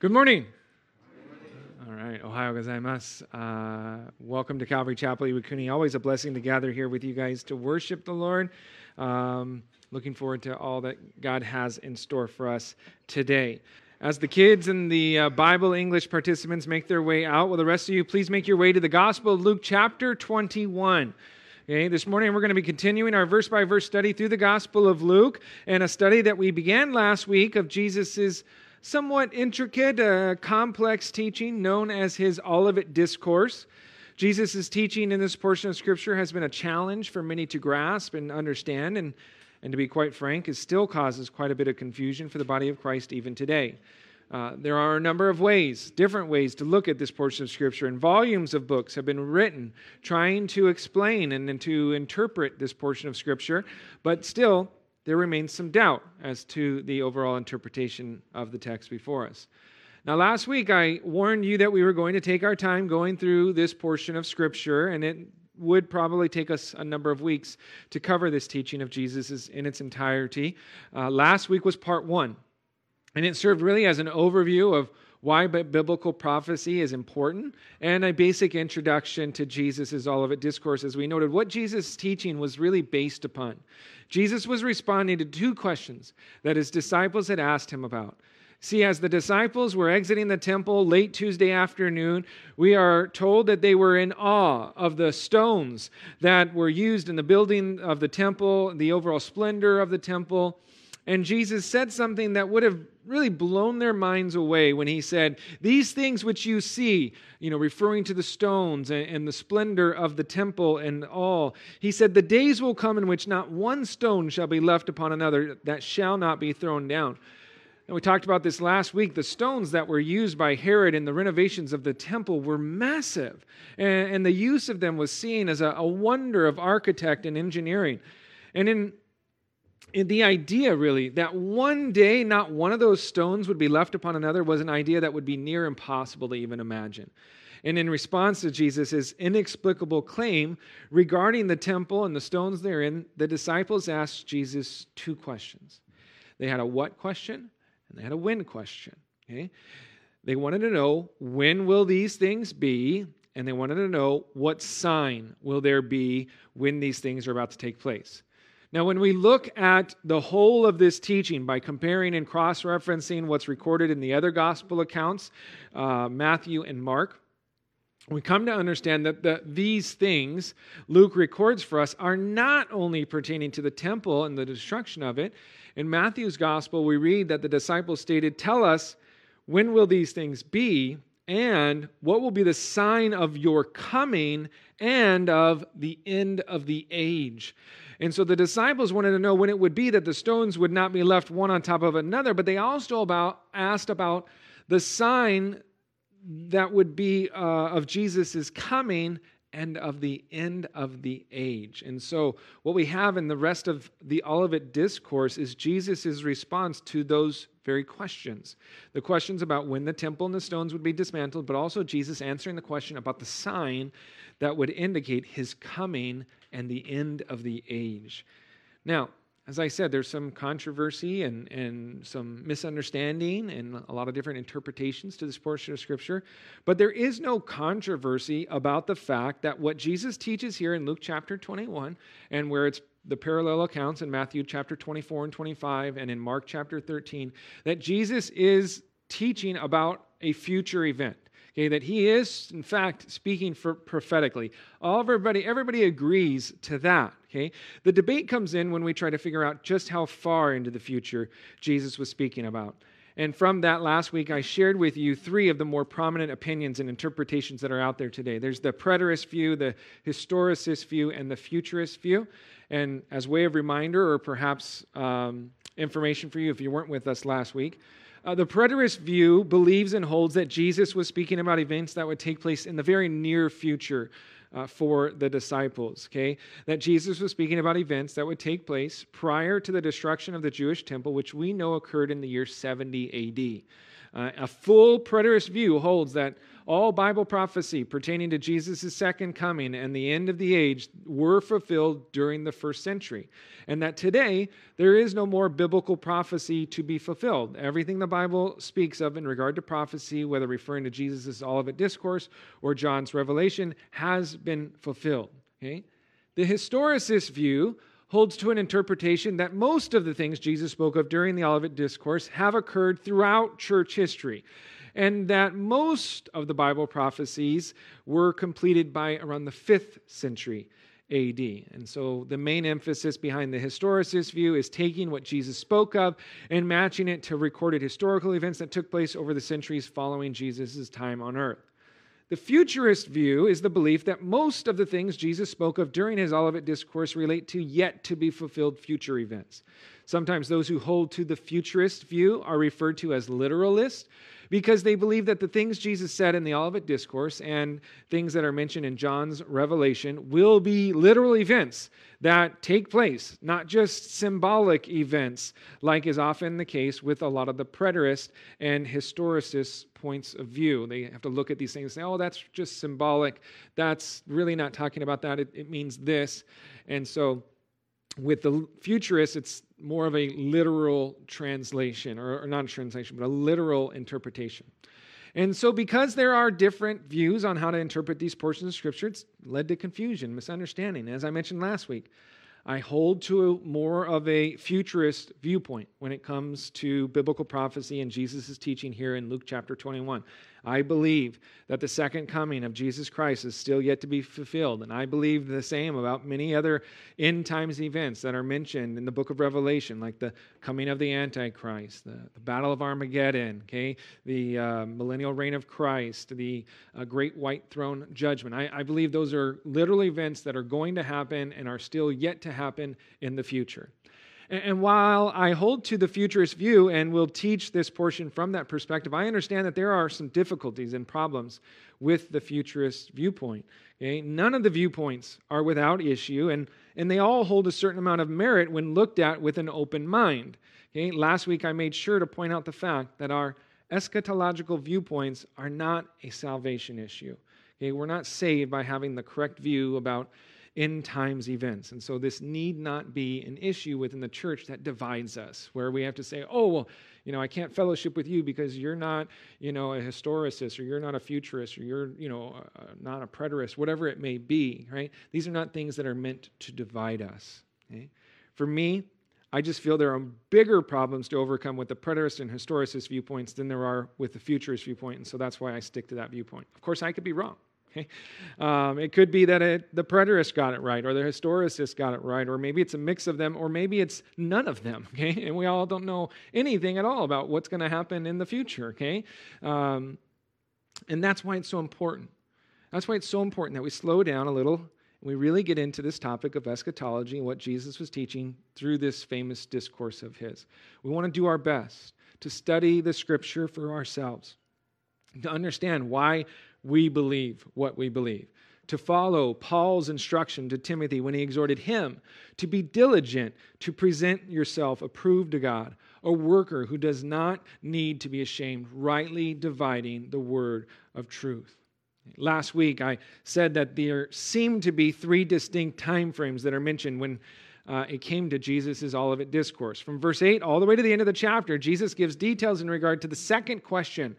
Good morning. All right, Ohio gozaimasu. Uh, welcome to Calvary Chapel Iwakuni. Always a blessing to gather here with you guys to worship the Lord. Um, looking forward to all that God has in store for us today. As the kids and the uh, Bible English participants make their way out, will the rest of you please make your way to the Gospel of Luke, chapter 21. Okay, this morning we're going to be continuing our verse by verse study through the Gospel of Luke and a study that we began last week of Jesus's somewhat intricate, uh, complex teaching known as his Olivet Discourse. Jesus' teaching in this portion of Scripture has been a challenge for many to grasp and understand, and, and to be quite frank, it still causes quite a bit of confusion for the body of Christ even today. Uh, there are a number of ways, different ways to look at this portion of Scripture, and volumes of books have been written trying to explain and, and to interpret this portion of Scripture, but still, there remains some doubt as to the overall interpretation of the text before us. Now, last week I warned you that we were going to take our time going through this portion of Scripture, and it would probably take us a number of weeks to cover this teaching of Jesus in its entirety. Uh, last week was part one, and it served really as an overview of why biblical prophecy is important, and a basic introduction to Jesus' Olivet Discourse. As we noted, what Jesus' teaching was really based upon. Jesus was responding to two questions that his disciples had asked him about. See, as the disciples were exiting the temple late Tuesday afternoon, we are told that they were in awe of the stones that were used in the building of the temple, the overall splendor of the temple. And Jesus said something that would have really blown their minds away when he said, These things which you see, you know, referring to the stones and, and, the splendor of the temple and all, he said, The days will come in which not one stone shall be left upon another that shall not be thrown down. And we talked about this last week. The stones that were used by Herod in the renovations of the temple were massive, and, and the use of them was seen as a, a wonder of architect and engineering. And in the idea, really, that one day not one of those stones would be left upon another was an idea that would be near impossible to even imagine. And in response to Jesus' inexplicable claim regarding the temple and the stones therein, the disciples asked Jesus two questions. They had a what question and they had a when question. Okay? They wanted to know when will these things be, and they wanted to know what sign will there be when these things are about to take place. Now, when we look at the whole of this teaching by comparing and cross referencing what's recorded in the other gospel accounts, uh, Matthew and Mark, we come to understand that the, these things Luke records for us are not only pertaining to the temple and the destruction of it. In Matthew's gospel, we read that the disciples stated, Tell us, when will these things be? And what will be the sign of your coming and of the end of the age? And so the disciples wanted to know when it would be that the stones would not be left one on top of another, but they also about, asked about the sign that would be uh, of Jesus' coming and of the end of the age. And so, what we have in the rest of the Olivet Discourse is Jesus' response to those very questions. The questions about when the temple and the stones would be dismantled, but also Jesus answering the question about the sign that would indicate his coming and the end of the age. Now, as I said, there's some controversy and, and some misunderstanding and a lot of different interpretations to this portion of Scripture. But there is no controversy about the fact that what Jesus teaches here in Luke chapter 21 and where it's the parallel accounts in Matthew chapter 24 and 25 and in Mark chapter 13, that Jesus is teaching about a future event okay, that he is, in fact, speaking for prophetically. All everybody, everybody agrees to that. Okay? The debate comes in when we try to figure out just how far into the future Jesus was speaking about. And from that last week, I shared with you three of the more prominent opinions and interpretations that are out there today. There's the preterist view, the historicist view, and the futurist view. And as way of reminder, or perhaps um, information for you if you weren't with us last week, uh, the preterist view believes and holds that Jesus was speaking about events that would take place in the very near future uh, for the disciples, okay? That Jesus was speaking about events that would take place prior to the destruction of the Jewish temple, which we know occurred in the year 70 AD. Uh, a full preterist view holds that all Bible prophecy pertaining to Jesus' second coming and the end of the age were fulfilled during the first century. And that today, there is no more biblical prophecy to be fulfilled. Everything the Bible speaks of in regard to prophecy, whether referring to Jesus' Olivet Discourse or John's Revelation, has been fulfilled. Okay? The historicist view holds to an interpretation that most of the things Jesus spoke of during the Olivet Discourse have occurred throughout church history and that most of the Bible prophecies were completed by around the 5th century AD. And so the main emphasis behind the historicist view is taking what Jesus spoke of and matching it to recorded historical events that took place over the centuries following Jesus' time on earth. The futurist view is the belief that most of the things Jesus spoke of during his Olivet Discourse relate to yet to be fulfilled future events. Sometimes those who hold to the futurist view are referred to as literalists, because they believe that the things Jesus said in the Olivet Discourse and things that are mentioned in John's Revelation will be literal events that take place, not just symbolic events, like is often the case with a lot of the preterist and historicist points of view. They have to look at these things and say, oh, that's just symbolic. That's really not talking about that. It, it means this. And so, with the futurists, it's more of a literal translation, or, or not a translation, but a literal interpretation. And so, because there are different views on how to interpret these portions of Scripture, it's led to confusion, misunderstanding. As I mentioned last week, I hold to more of a futurist viewpoint when it comes to biblical prophecy and Jesus' teaching here in Luke chapter 21. I believe that the second coming of Jesus Christ is still yet to be fulfilled. And I believe the same about many other end times events that are mentioned in the book of Revelation, like the coming of the Antichrist, the, the Battle of Armageddon, okay, the uh, millennial reign of Christ, the uh, great white throne judgment. I, I believe those are literal events that are going to happen and are still yet to happen in the future. And while I hold to the futurist view and will teach this portion from that perspective, I understand that there are some difficulties and problems with the futurist viewpoint. Okay? None of the viewpoints are without issue, and, and they all hold a certain amount of merit when looked at with an open mind. Okay? Last week, I made sure to point out the fact that our eschatological viewpoints are not a salvation issue. Okay? We're not saved by having the correct view about end times events. And so this need not be an issue within the church that divides us, where we have to say, oh, well, you know, I can't fellowship with you because you're not, you know, a historicist or you're not a futurist or you're, you know, uh, not a preterist, whatever it may be, right? These are not things that are meant to divide us. Okay? For me, I just feel there are bigger problems to overcome with the preterist and historicist viewpoints than there are with the futurist viewpoint, and so that's why I stick to that viewpoint. Of course, I could be wrong. Um, it could be that it, the preterist got it right, or the historicist got it right, or maybe it's a mix of them, or maybe it's none of them. Okay, and we all don't know anything at all about what's going to happen in the future. Okay, um, and that's why it's so important. That's why it's so important that we slow down a little and we really get into this topic of eschatology and what Jesus was teaching through this famous discourse of his. We want to do our best to study the scripture for ourselves, to understand why we believe what we believe. To follow Paul's instruction to Timothy when he exhorted him to be diligent to present yourself approved to God, a worker who does not need to be ashamed, rightly dividing the word of truth. Last week, I said that there seemed to be three distinct time frames that are mentioned when uh, it came to Jesus' Olivet Discourse. From verse 8 all the way to the end of the chapter, Jesus gives details in regard to the second question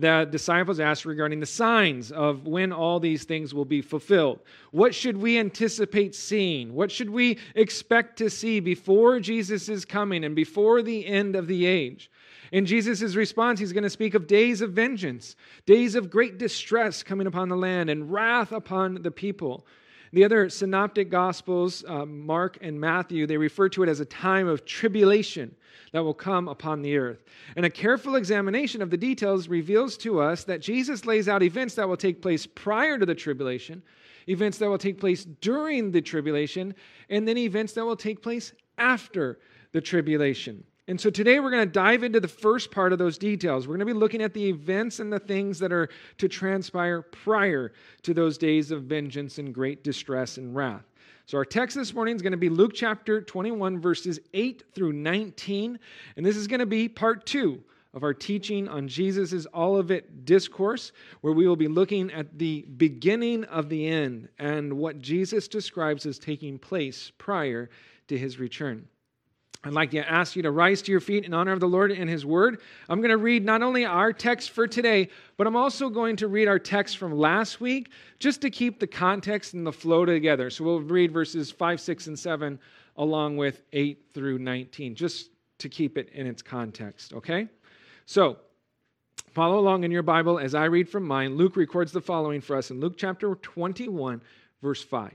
the disciples asked regarding the signs of when all these things will be fulfilled. What should we anticipate seeing? What should we expect to see before Jesus is coming and before the end of the age? In Jesus' response, he's going to speak of days of vengeance, days of great distress coming upon the land, and wrath upon the people. The other synoptic gospels, uh, Mark and Matthew, they refer to it as a time of tribulation that will come upon the earth. And a careful examination of the details reveals to us that Jesus lays out events that will take place prior to the tribulation, events that will take place during the tribulation, and then events that will take place after the tribulation. And so today we're going to dive into the first part of those details. We're going to be looking at the events and the things that are to transpire prior to those days of vengeance and great distress and wrath. So our text this morning is going to be Luke chapter 21, verses 8 through 19. And this is going to be part two of our teaching on Jesus' Olivet Discourse, where we will be looking at the beginning of the end and what Jesus describes as taking place prior to his return. I'd like to ask you to rise to your feet in honor of the Lord and His Word. I'm going to read not only our text for today, but I'm also going to read our text from last week just to keep the context and the flow together. So we'll read verses 5, 6, and 7 along with 8 through 19, just to keep it in its context, okay? So, follow along in your Bible as I read from mine. Luke records the following for us in Luke chapter 21, verse 5.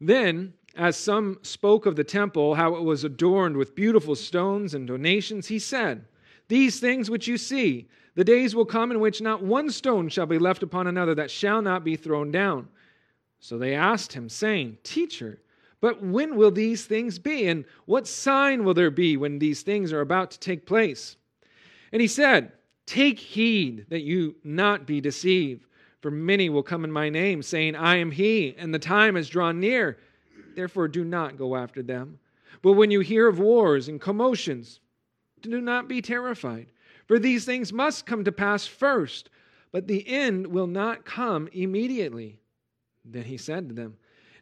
Then, as some spoke of the temple, how it was adorned with beautiful stones and donations, he said, These things which you see, the days will come in which not one stone shall be left upon another that shall not be thrown down. So they asked him, saying, Teacher, but when will these things be? And what sign will there be when these things are about to take place? And he said, Take heed that you not be deceived, for many will come in my name, saying, I am he, and the time is drawn near. Therefore, do not go after them. But when you hear of wars and commotions, do not be terrified, for these things must come to pass first, but the end will not come immediately. Then he said to them,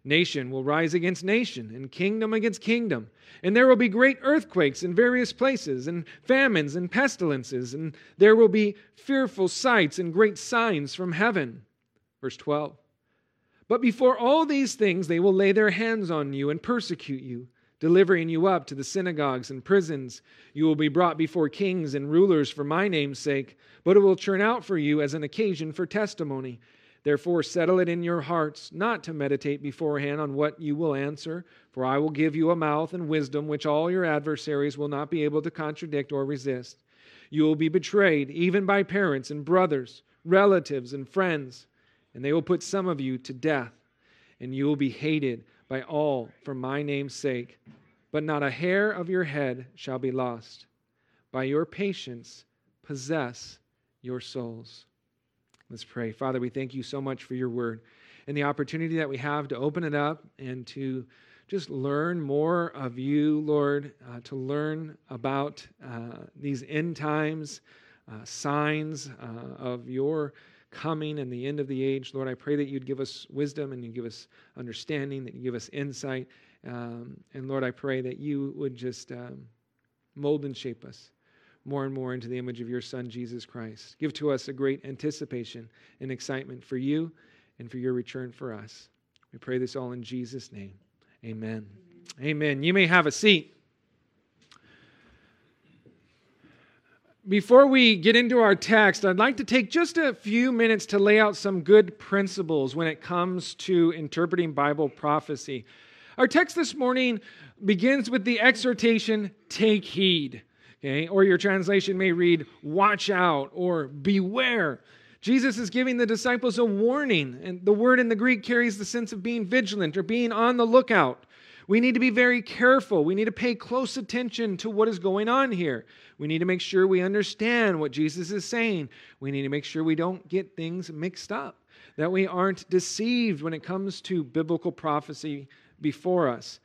Nation will rise against nation, and kingdom against kingdom. And there will be great earthquakes in various places, and famines and pestilences, and there will be fearful sights and great signs from heaven. Verse 12. But before all these things, they will lay their hands on you and persecute you, delivering you up to the synagogues and prisons. You will be brought before kings and rulers for my name's sake, but it will turn out for you as an occasion for testimony. Therefore, settle it in your hearts not to meditate beforehand on what you will answer, for I will give you a mouth and wisdom which all your adversaries will not be able to contradict or resist. You will be betrayed, even by parents and brothers, relatives and friends, and they will put some of you to death, and you will be hated by all for my name's sake. But not a hair of your head shall be lost. By your patience, possess your souls. Let's pray. Father, we thank you so much for your word and the opportunity that we have to open it up and to just learn more of you, Lord, uh, to learn about uh, these end times, uh, signs uh, of your coming and the end of the age. Lord, I pray that you'd give us wisdom and you give us understanding, that you give us insight. Um, and Lord, I pray that you would just um, mold and shape us more and more into the image of your Son, Jesus Christ. Give to us a great anticipation and excitement for you and for your return for us. We pray this all in Jesus' name. Amen. Amen. You may have a seat. Before we get into our text, I'd like to take just a few minutes to lay out some good principles when it comes to interpreting Bible prophecy. Our text this morning begins with the exhortation, take heed. Okay? Or your translation may read, watch out or beware. Jesus is giving the disciples a warning, and the word in the Greek carries the sense of being vigilant or being on the lookout. We need to be very careful. We need to pay close attention to what is going on here. We need to make sure we understand what Jesus is saying. We need to make sure we don't get things mixed up, that we aren't deceived when it comes to biblical prophecy before us.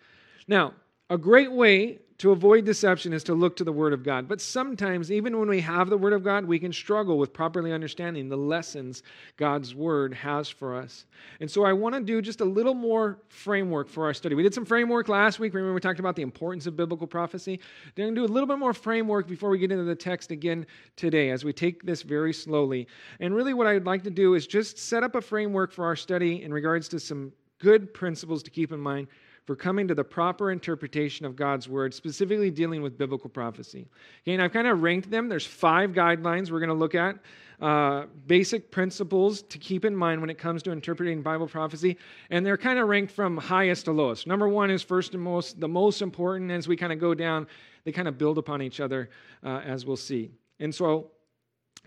Now, a great way to avoid deception is to look to the Word of God. But sometimes, even when we have the Word of God, we can struggle with properly understanding the lessons God's Word has for us. And so I want to do just a little more framework for our study. We did some framework last week. Remember, we talked about the importance of biblical prophecy. We're going to do a little bit more framework before we get into the text again today as we take this very slowly. And really, what I'd like to do is just set up a framework for our study in regards to some good principles to keep in mind for coming to the proper interpretation of God's word, specifically dealing with biblical prophecy. Okay, and I've kind of ranked them. There's five guidelines we're going to look at, uh, basic principles to keep in mind when it comes to interpreting Bible prophecy, and they're kind of ranked from highest to lowest. Number one is first and most the most important. As we kind of go down, they kind of build upon each other, uh, as we'll see. And so,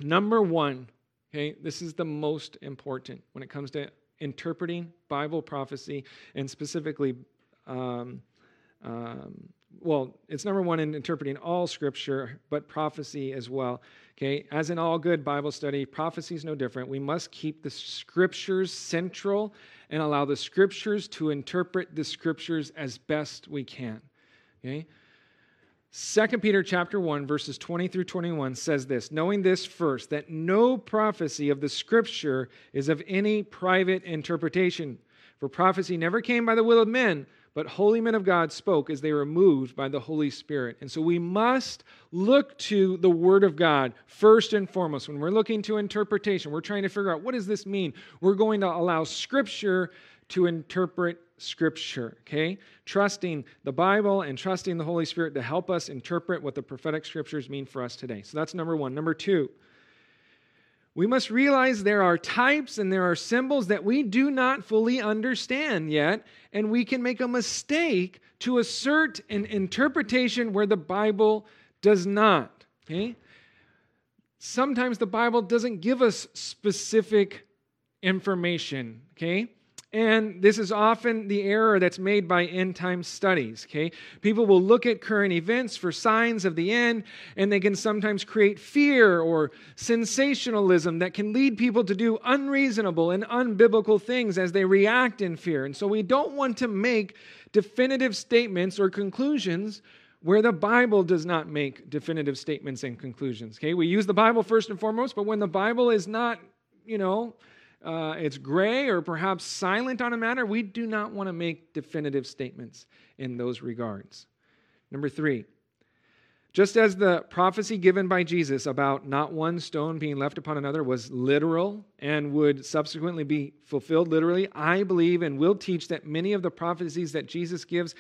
number one, okay, this is the most important when it comes to interpreting Bible prophecy and specifically um, um, well, it's number one in interpreting all scripture, but prophecy as well. Okay, as in all good Bible study, prophecy is no different. We must keep the scriptures central and allow the scriptures to interpret the scriptures as best we can. Okay, 2 Peter chapter 1 verses 20 through 21 says this, knowing this first that no prophecy of the scripture is of any private interpretation, for prophecy never came by the will of men, but holy men of God spoke as they were moved by the Holy Spirit. And so we must look to the word of God first and foremost when we're looking to interpretation. We're trying to figure out what does this mean? We're going to allow scripture to interpret Scripture, okay? Trusting the Bible and trusting the Holy Spirit to help us interpret what the prophetic Scriptures mean for us today. So that's number one. Number two, we must realize there are types and there are symbols that we do not fully understand yet, and we can make a mistake to assert an interpretation where the Bible does not, okay? Sometimes the Bible doesn't give us specific information, okay? And this is often the error that's made by end time studies. Okay? People will look at current events for signs of the end, and they can sometimes create fear or sensationalism that can lead people to do unreasonable and unbiblical things as they react in fear. And so we don't want to make definitive statements or conclusions where the Bible does not make definitive statements and conclusions. Okay? We use the Bible first and foremost, but when the Bible is not, you know, uh, it's gray or perhaps silent on a matter, we do not want to make definitive statements in those regards. Number three, just as the prophecy given by Jesus about not one stone being left upon another was literal and would subsequently be fulfilled literally, I believe and will teach that many of the prophecies that Jesus gives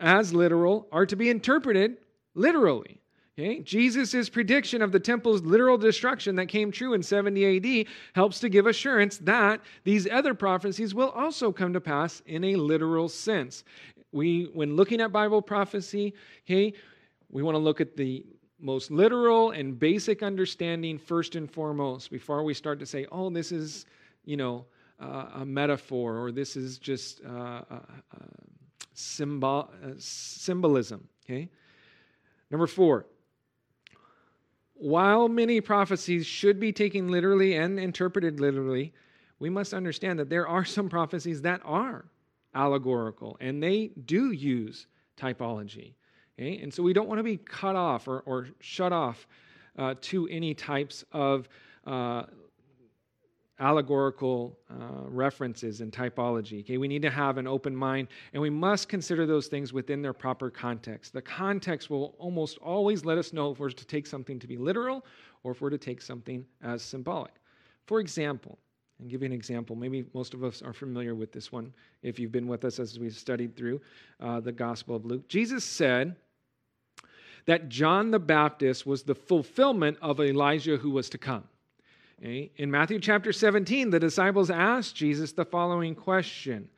as literal are to be interpreted literally. Okay? Jesus' prediction of the temple's literal destruction that came true in 70 AD helps to give assurance that these other prophecies will also come to pass in a literal sense. We, when looking at Bible prophecy, okay, we want to look at the most literal and basic understanding first and foremost before we start to say, oh, this is, you know, uh, a metaphor or this is just uh, uh, symbol, uh, symbolism. Okay. Number four, while many prophecies should be taken literally and interpreted literally, we must understand that there are some prophecies that are allegorical and they do use typology. Okay? And so we don't want to be cut off or, or shut off uh, to any types of uh, allegorical uh, references and typology. Okay, we need to have an open mind, and we must consider those things within their proper context. The context will almost always let us know if we're to take something to be literal or if we're to take something as symbolic. For example, and give you an example. Maybe most of us are familiar with this one if you've been with us as we've studied through uh, the Gospel of Luke. Jesus said that John the Baptist was the fulfillment of Elijah who was to come. Eh? In Matthew chapter 17, the disciples asked Jesus the following question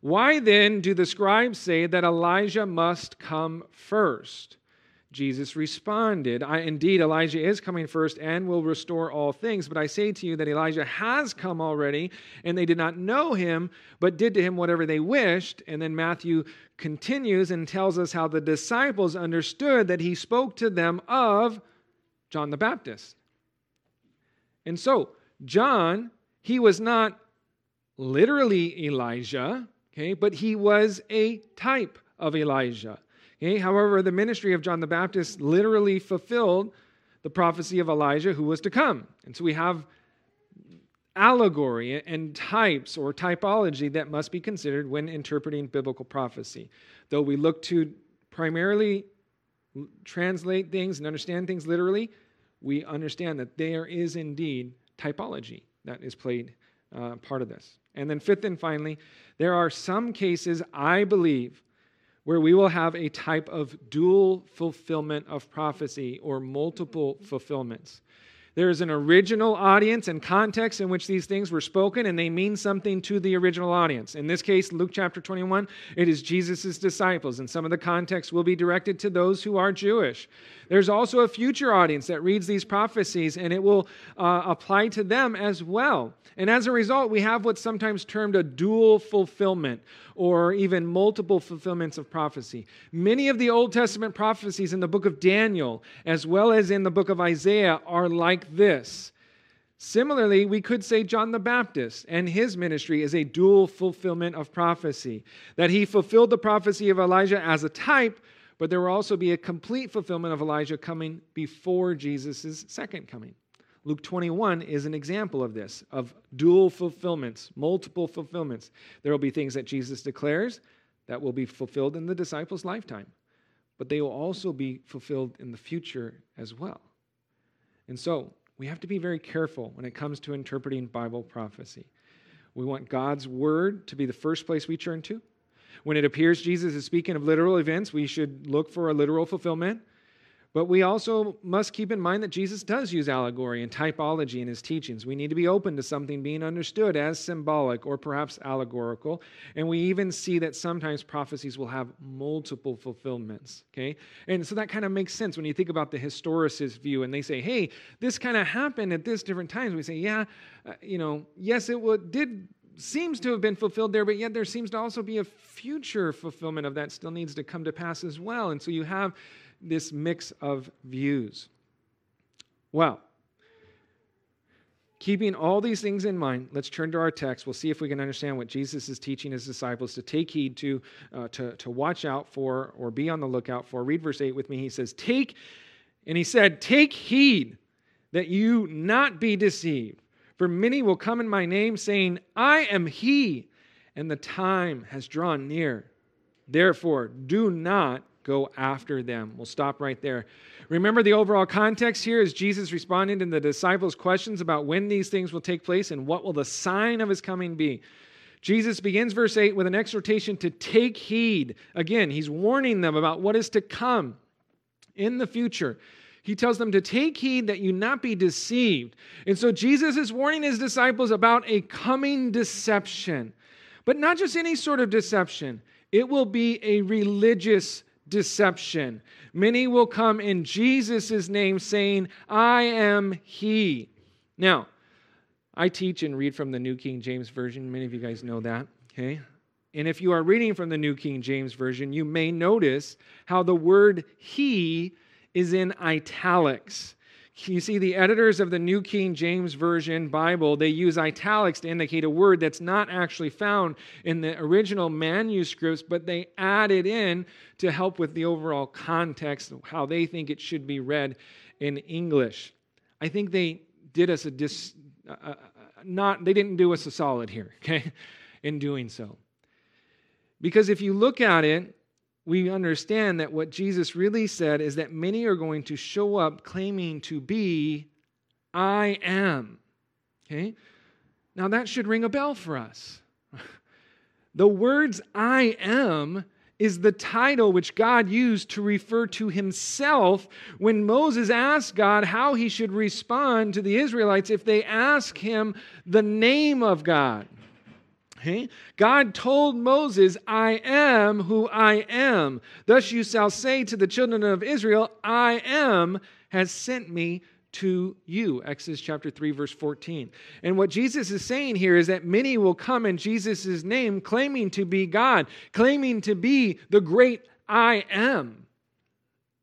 Why then do the scribes say that Elijah must come first? Jesus responded, I, Indeed, Elijah is coming first and will restore all things. But I say to you that Elijah has come already, and they did not know him, but did to him whatever they wished. And then Matthew continues and tells us how the disciples understood that he spoke to them of John the Baptist. And so, John, he was not literally Elijah, okay, but he was a type of Elijah. Okay? However, the ministry of John the Baptist literally fulfilled the prophecy of Elijah who was to come. And so we have allegory and types or typology that must be considered when interpreting biblical prophecy. Though we look to primarily translate things and understand things literally, we understand that there is indeed typology that is played uh, part of this. And then, fifth and finally, there are some cases, I believe, where we will have a type of dual fulfillment of prophecy or multiple fulfillments. There is an original audience and context in which these things were spoken, and they mean something to the original audience. In this case, Luke chapter 21, it is Jesus' disciples, and some of the context will be directed to those who are Jewish. There's also a future audience that reads these prophecies, and it will uh, apply to them as well. And as a result, we have what's sometimes termed a dual fulfillment or even multiple fulfillments of prophecy. Many of the Old Testament prophecies in the book of Daniel, as well as in the book of Isaiah, are like this. Similarly, we could say John the Baptist and his ministry is a dual fulfillment of prophecy, that he fulfilled the prophecy of Elijah as a type, but there will also be a complete fulfillment of Elijah coming before Jesus' second coming. Luke 21 is an example of this, of dual fulfillments, multiple fulfillments. There will be things that Jesus declares that will be fulfilled in the disciples' lifetime, but they will also be fulfilled in the future as well. And so, we have to be very careful when it comes to interpreting Bible prophecy. We want God's word to be the first place we turn to. When it appears Jesus is speaking of literal events, we should look for a literal fulfillment. But we also must keep in mind that Jesus does use allegory and typology in his teachings. We need to be open to something being understood as symbolic or perhaps allegorical. And we even see that sometimes prophecies will have multiple fulfillments. Okay? And so that kind of makes sense when you think about the historicist view and they say, hey, this kind of happened at this different times. We say, yeah, uh, you know, yes, it did seems to have been fulfilled there, but yet there seems to also be a future fulfillment of that still needs to come to pass as well. And so you have this mix of views. Well, keeping all these things in mind, let's turn to our text. We'll see if we can understand what Jesus is teaching his disciples to take heed to, uh, to, to watch out for, or be on the lookout for. Read verse 8 with me. He says, Take, and he said, Take heed that you not be deceived. For many will come in my name, saying, I am he, and the time has drawn near. Therefore, do not go after them. We'll stop right there. Remember, the overall context here is Jesus responding to the disciples' questions about when these things will take place and what will the sign of his coming be. Jesus begins verse 8 with an exhortation to take heed. Again, he's warning them about what is to come in the future. He tells them to take heed that you not be deceived. And so Jesus is warning his disciples about a coming deception, but not just any sort of deception. It will be a religious deception. Many will come in Jesus' name saying, I am He. Now, I teach and read from the New King James Version. Many of you guys know that, okay? And if you are reading from the New King James Version, you may notice how the word He is in italics. You see, the editors of the New King James Version Bible, they use italics to indicate a word that's not actually found in the original manuscripts, but they add it in to help with the overall context how they think it should be read in English. I think they did us a dis, uh not, they didn't do us a solid here, okay, in doing so. Because if you look at it, we understand that what Jesus really said is that many are going to show up claiming to be I am. Okay? Now that should ring a bell for us. the words I am is the title which God used to refer to himself when Moses asked God how he should respond to the Israelites if they ask him the name of God. God told Moses, I am who I am. Thus you shall say to the children of Israel, I am has sent me to you. Exodus chapter 3, verse 14. And what Jesus is saying here is that many will come in Jesus' name claiming to be God, claiming to be the great I am.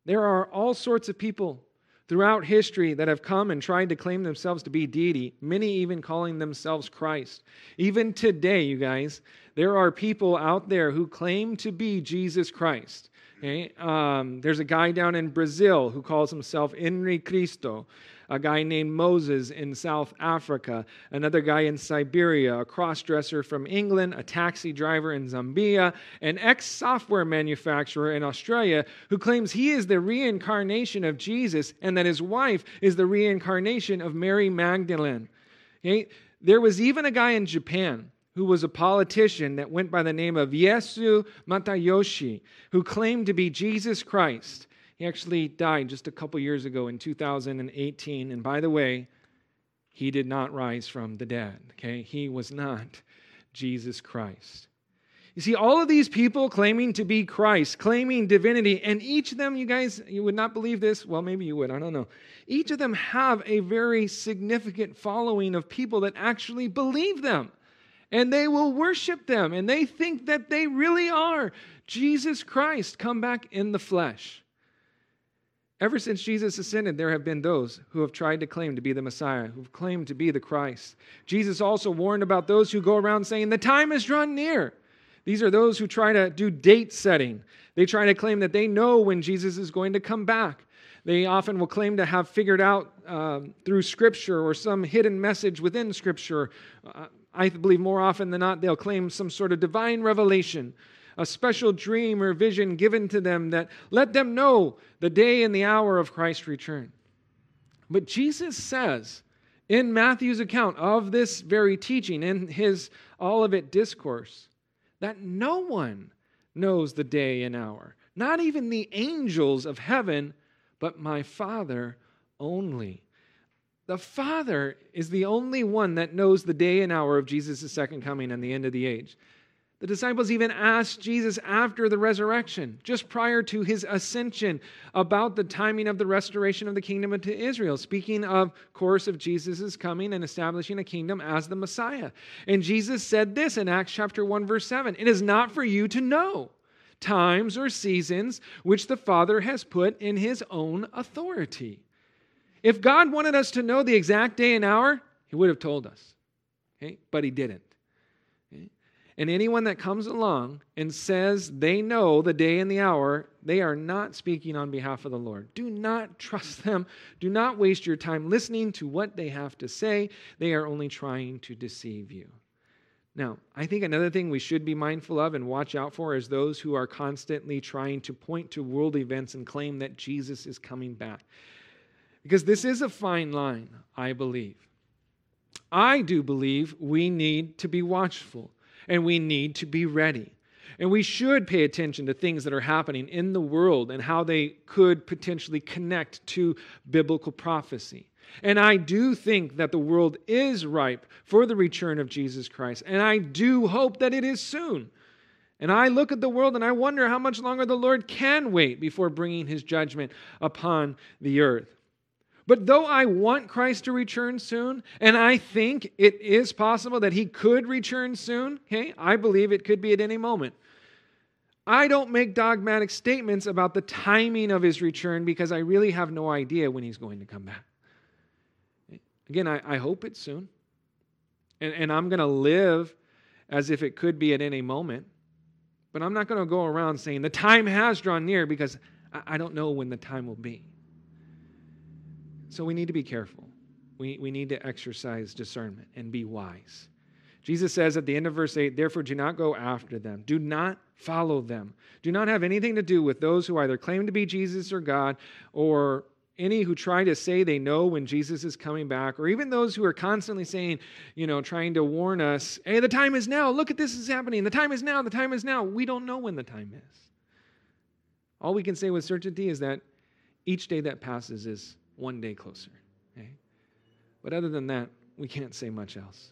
There are all sorts of people throughout history that have come and tried to claim themselves to be deity, many even calling themselves Christ. Even today, you guys, there are people out there who claim to be Jesus Christ. Okay? Um, there's a guy down in Brazil who calls himself Inri Cristo a guy named Moses in South Africa, another guy in Siberia, a crossdresser from England, a taxi driver in Zambia, an ex software manufacturer in Australia who claims he is the reincarnation of Jesus and that his wife is the reincarnation of Mary Magdalene. Okay? There was even a guy in Japan who was a politician that went by the name of Ieyasu Matayoshi, who claimed to be Jesus Christ. He actually died just a couple years ago in 2018. And by the way, he did not rise from the dead. Okay? He was not Jesus Christ. You see, all of these people claiming to be Christ, claiming divinity, and each of them, you guys, you would not believe this. Well, maybe you would. I don't know. Each of them have a very significant following of people that actually believe them. And they will worship them. And they think that they really are Jesus Christ come back in the flesh. Ever since Jesus ascended, there have been those who have tried to claim to be the Messiah, who've claimed to be the Christ. Jesus also warned about those who go around saying, The time is drawn near. These are those who try to do date setting. They try to claim that they know when Jesus is going to come back. They often will claim to have figured out um, through Scripture or some hidden message within Scripture. Uh, I believe more often than not, they'll claim some sort of divine revelation, a special dream or vision given to them that let them know the day and the hour of Christ's return. But Jesus says in Matthew's account of this very teaching, in his Olivet discourse, that no one knows the day and hour, not even the angels of heaven, but my Father only. The Father is the only one that knows the day and hour of Jesus' second coming and the end of the age. The disciples even asked Jesus after the resurrection, just prior to his ascension, about the timing of the restoration of the kingdom to Israel, speaking of course of Jesus' coming and establishing a kingdom as the Messiah. And Jesus said this in Acts chapter 1 verse 7, "It is not for you to know times or seasons which the Father has put in his own authority." If God wanted us to know the exact day and hour, he would have told us. Okay? But he didn't. And anyone that comes along and says they know the day and the hour, they are not speaking on behalf of the Lord. Do not trust them. Do not waste your time listening to what they have to say. They are only trying to deceive you. Now, I think another thing we should be mindful of and watch out for is those who are constantly trying to point to world events and claim that Jesus is coming back. Because this is a fine line, I believe. I do believe we need to be watchful and we need to be ready. And we should pay attention to things that are happening in the world and how they could potentially connect to biblical prophecy. And I do think that the world is ripe for the return of Jesus Christ. And I do hope that it is soon. And I look at the world and I wonder how much longer the Lord can wait before bringing his judgment upon the earth. But though I want Christ to return soon, and I think it is possible that he could return soon, okay, I believe it could be at any moment. I don't make dogmatic statements about the timing of his return because I really have no idea when he's going to come back. Again, I, I hope it's soon. And, and I'm going to live as if it could be at any moment. But I'm not going to go around saying the time has drawn near because I, I don't know when the time will be. So we need to be careful. We, we need to exercise discernment and be wise. Jesus says at the end of verse 8, therefore do not go after them. Do not follow them. Do not have anything to do with those who either claim to be Jesus or God or any who try to say they know when Jesus is coming back, or even those who are constantly saying, you know, trying to warn us, hey, the time is now. Look at this is happening. The time is now. The time is now. We don't know when the time is. All we can say with certainty is that each day that passes is one day closer. Okay? But other than that, we can't say much else.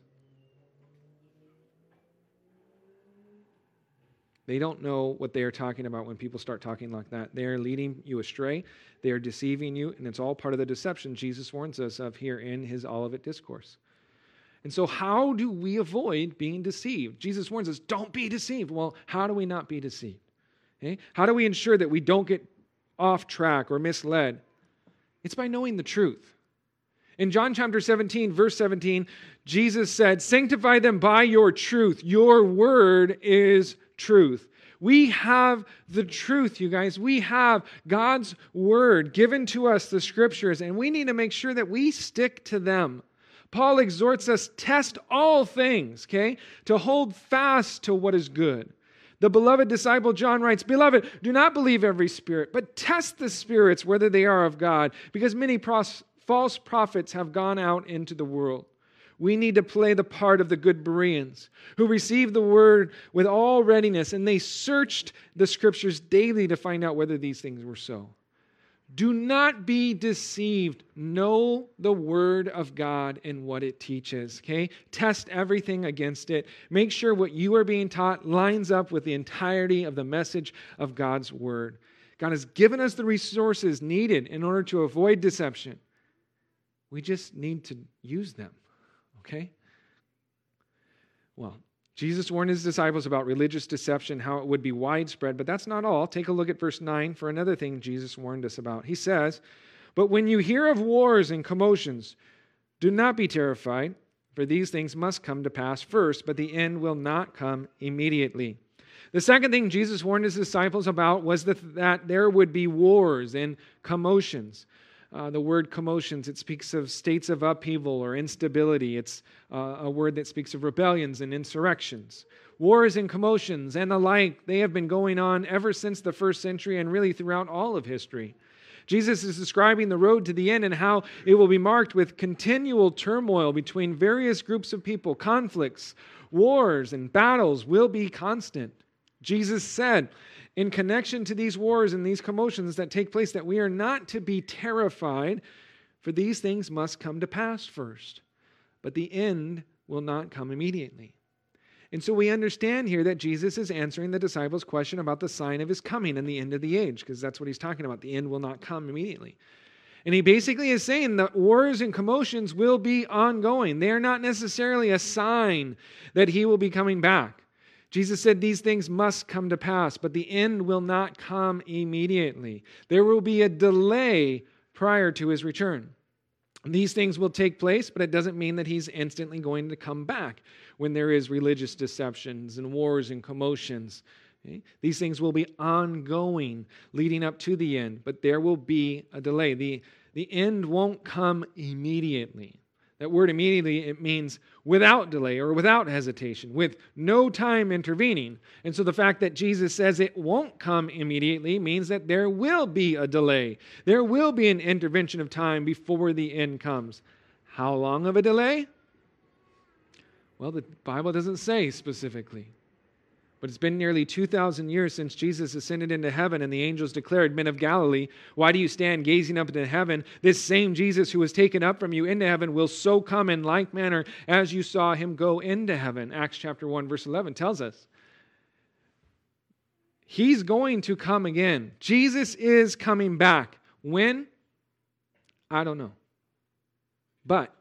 They don't know what they are talking about when people start talking like that. They are leading you astray, they are deceiving you, and it's all part of the deception Jesus warns us of here in his Olivet Discourse. And so, how do we avoid being deceived? Jesus warns us, don't be deceived. Well, how do we not be deceived? Okay? How do we ensure that we don't get off track or misled? It's by knowing the truth. In John chapter 17, verse 17, Jesus said, Sanctify them by your truth. Your word is truth. We have the truth, you guys. We have God's word given to us, the scriptures, and we need to make sure that we stick to them. Paul exhorts us test all things, okay? To hold fast to what is good. The beloved disciple John writes, Beloved, do not believe every spirit, but test the spirits whether they are of God, because many pros- false prophets have gone out into the world. We need to play the part of the good Bereans who received the word with all readiness and they searched the scriptures daily to find out whether these things were so. Do not be deceived. Know the word of God and what it teaches, okay? Test everything against it. Make sure what you are being taught lines up with the entirety of the message of God's word. God has given us the resources needed in order to avoid deception. We just need to use them, okay? Well, Jesus warned his disciples about religious deception, how it would be widespread, but that's not all. Take a look at verse 9 for another thing Jesus warned us about. He says, But when you hear of wars and commotions, do not be terrified, for these things must come to pass first, but the end will not come immediately. The second thing Jesus warned his disciples about was that, there would be wars and commotions. Uh, the word commotions, it speaks of states of upheaval or instability. It's uh, a word that speaks of rebellions and insurrections. Wars and commotions and the like, they have been going on ever since the first century and really throughout all of history. Jesus is describing the road to the end and how it will be marked with continual turmoil between various groups of people, conflicts, wars, and battles will be constant. Jesus said, in connection to these wars and these commotions that take place, that we are not to be terrified, for these things must come to pass first. But the end will not come immediately. And so we understand here that Jesus is answering the disciples' question about the sign of his coming and the end of the age, because that's what he's talking about. The end will not come immediately. And he basically is saying that wars and commotions will be ongoing. They are not necessarily a sign that he will be coming back. Jesus said these things must come to pass, but the end will not come immediately. There will be a delay prior to his return. These things will take place, but it doesn't mean that he's instantly going to come back when there is religious deceptions and wars and commotions. Okay? These things will be ongoing leading up to the end, but there will be a delay. The, the end won't come immediately. That word immediately, it means without delay or without hesitation, with no time intervening. And so the fact that Jesus says it won't come immediately means that there will be a delay. There will be an intervention of time before the end comes. How long of a delay? Well, the Bible doesn't say specifically. But it's been nearly 2,000 years since Jesus ascended into heaven, and the angels declared, Men of Galilee, why do you stand gazing up into heaven? This same Jesus who was taken up from you into heaven will so come in like manner as you saw him go into heaven. Acts chapter 1, verse 11 tells us. He's going to come again. Jesus is coming back. When? I don't know. But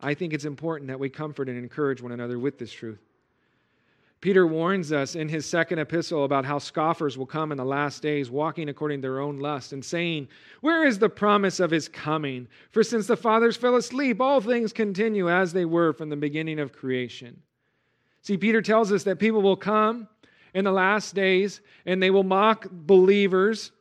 I think it's important that we comfort and encourage one another with this truth. Peter warns us in his second epistle about how scoffers will come in the last days, walking according to their own lust, and saying, Where is the promise of his coming? For since the fathers fell asleep, all things continue as they were from the beginning of creation. See, Peter tells us that people will come in the last days and they will mock believers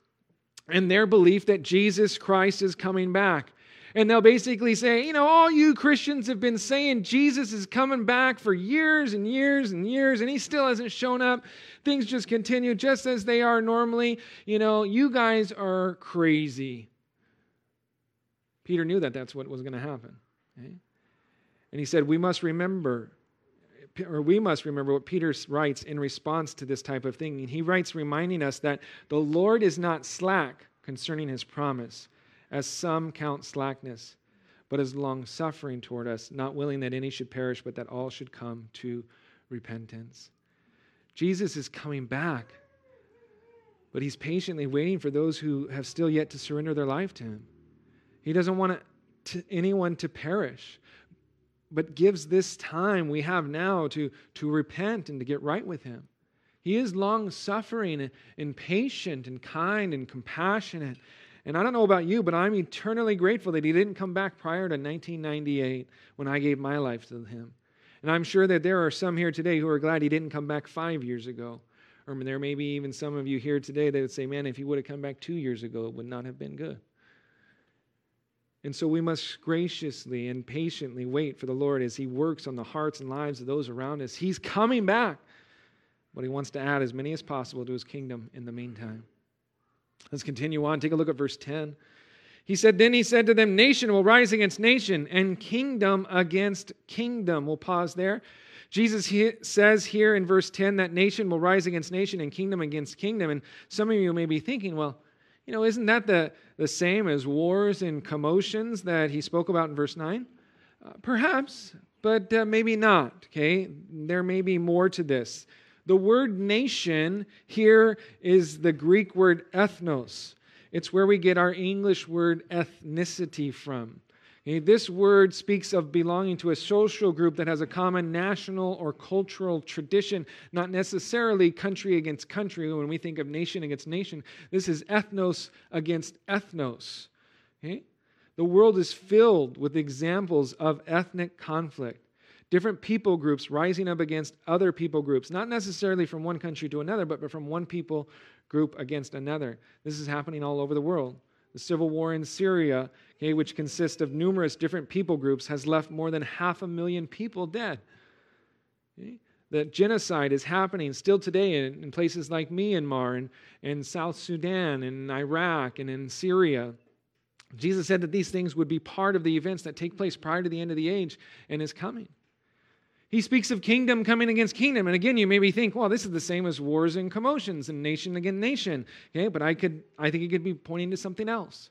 and their belief that Jesus Christ is coming back. And they'll basically say, you know, all you Christians have been saying Jesus is coming back for years and years and years, and he still hasn't shown up. Things just continue just as they are normally. You know, you guys are crazy. Peter knew that that's what was going to happen. Okay? And he said, we must remember or we must remember what Peter writes in response to this type of thing. He writes, reminding us that the Lord is not slack concerning his promise, as some count slackness, but is long suffering toward us, not willing that any should perish, but that all should come to repentance. Jesus is coming back, but he's patiently waiting for those who have still yet to surrender their life to him. He doesn't want to, anyone to perish, but gives this time we have now to, to repent and to get right with him. He is long suffering and patient and kind and compassionate. And I don't know about you, but I'm eternally grateful that he didn't come back prior to 1998 when I gave my life to him. And I'm sure that there are some here today who are glad he didn't come back five years ago. Or there may be even some of you here today that would say, man, if he would have come back two years ago, it would not have been good. And so we must graciously and patiently wait for the Lord as he works on the hearts and lives of those around us. He's coming back, but he wants to add as many as possible to his kingdom in the meantime. Let's continue on. Take a look at verse 10. He said, Then he said to them, Nation will rise against nation, and kingdom against kingdom. We'll pause there. Jesus he says here in verse 10 that nation will rise against nation and kingdom against kingdom. And some of you may be thinking, well, you know, isn't that the, the same as wars and commotions that he spoke about in verse 9? Uh, perhaps, but uh, maybe not, okay? There may be more to this. The word nation here is the Greek word ethnos. It's where we get our English word ethnicity from. Okay, this word speaks of belonging to a social group that has a common national or cultural tradition, not necessarily country against country. When we think of nation against nation, this is ethnos against ethnos. Okay? The world is filled with examples of ethnic conflict. Different people groups rising up against other people groups, not necessarily from one country to another, but from one people group against another. This is happening all over the world. The civil war in Syria, okay, which consists of numerous different people groups, has left more than half a million people dead. Okay? That genocide is happening still today in, in places like Myanmar and, and South Sudan and Iraq and in Syria. Jesus said that these things would be part of the events that take place prior to the end of the age and is coming. He speaks of kingdom coming against kingdom. And again, you maybe think, well, this is the same as wars and commotions and nation against nation. Okay, but I could I think it could be pointing to something else.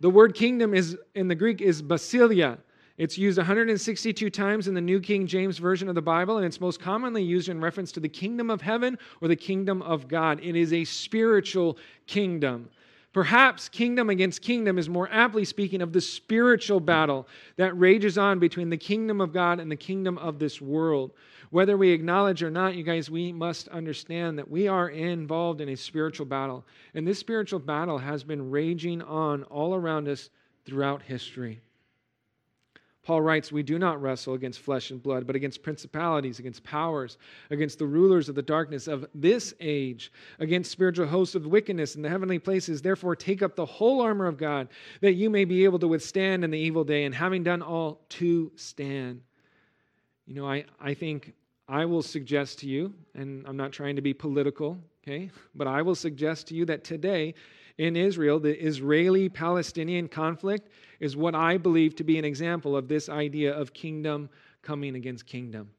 The word kingdom is in the Greek is basileia. It's used 162 times in the New King James Version of the Bible, and it's most commonly used in reference to the kingdom of heaven or the kingdom of God. It is a spiritual kingdom. Perhaps kingdom against kingdom is more aptly speaking of the spiritual battle that rages on between the kingdom of God and the kingdom of this world. Whether we acknowledge or not, you guys, we must understand that we are involved in a spiritual battle. And this spiritual battle has been raging on all around us throughout history. Paul writes, We do not wrestle against flesh and blood, but against principalities, against powers, against the rulers of the darkness of this age, against spiritual hosts of wickedness in the heavenly places. Therefore, take up the whole armor of God, that you may be able to withstand in the evil day, and having done all, to stand. You know, I, I think I will suggest to you, and I'm not trying to be political, okay, but I will suggest to you that today in Israel, the Israeli Palestinian conflict is what I believe to be an example of this idea of kingdom coming against kingdom.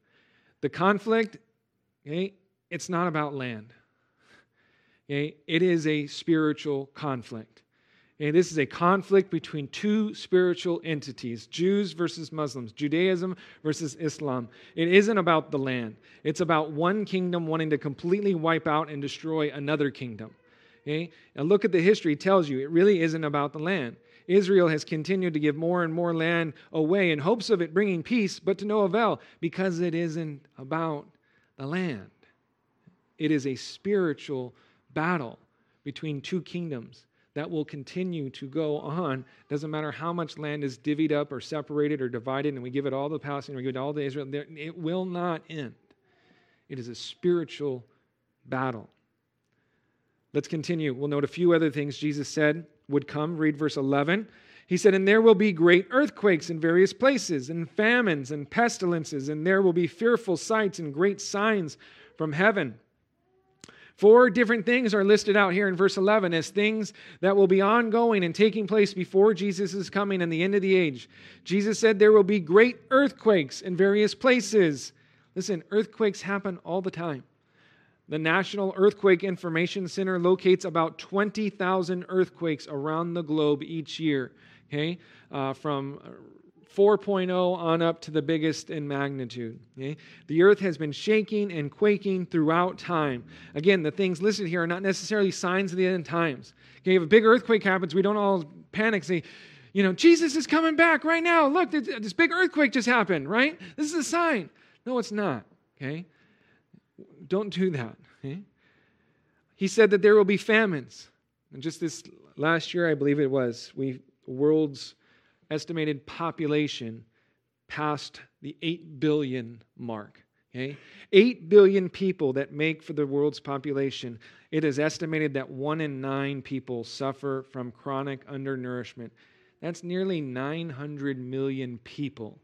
The conflict, okay, it's not about land. Okay, it is a spiritual conflict. Okay, this is a conflict between two spiritual entities Jews versus Muslims, Judaism versus Islam. It isn't about the land, it's about one kingdom wanting to completely wipe out and destroy another kingdom. Okay? And look at the history, tells you it really isn't about the land. Israel has continued to give more and more land away in hopes of it bringing peace, but to no avail because it isn't about the land. It is a spiritual battle between two kingdoms that will continue to go on. Doesn't matter how much land is divvied up or separated or divided, and we give it all to Palestine, we give it all to Israel. It will not end. It is a spiritual battle. Let's continue. We'll note a few other things Jesus said would come. Read verse 11. He said, And there will be great earthquakes in various places, and famines and pestilences, and there will be fearful sights and great signs from heaven. Four different things are listed out here in verse 11 as things that will be ongoing and taking place before Jesus is coming and the end of the age. Jesus said there will be great earthquakes in various places. Listen, earthquakes happen all the time. The National Earthquake Information Center locates about 20,000 earthquakes around the globe each year, okay, uh, from 4.0 on up to the biggest in magnitude. Okay? The earth has been shaking and quaking throughout time. Again, the things listed here are not necessarily signs of the end times. Okay, if a big earthquake happens, we don't all panic, say, you know, Jesus is coming back right now. Look, this big earthquake just happened, right? This is a sign. No, it's not. Okay? Don't do that. He said that there will be famines. And just this last year, I believe it was, we world's estimated population passed the 8 billion mark. Okay? 8 billion people that make for the world's population. It is estimated that one in nine people suffer from chronic undernourishment. That's nearly 900 million people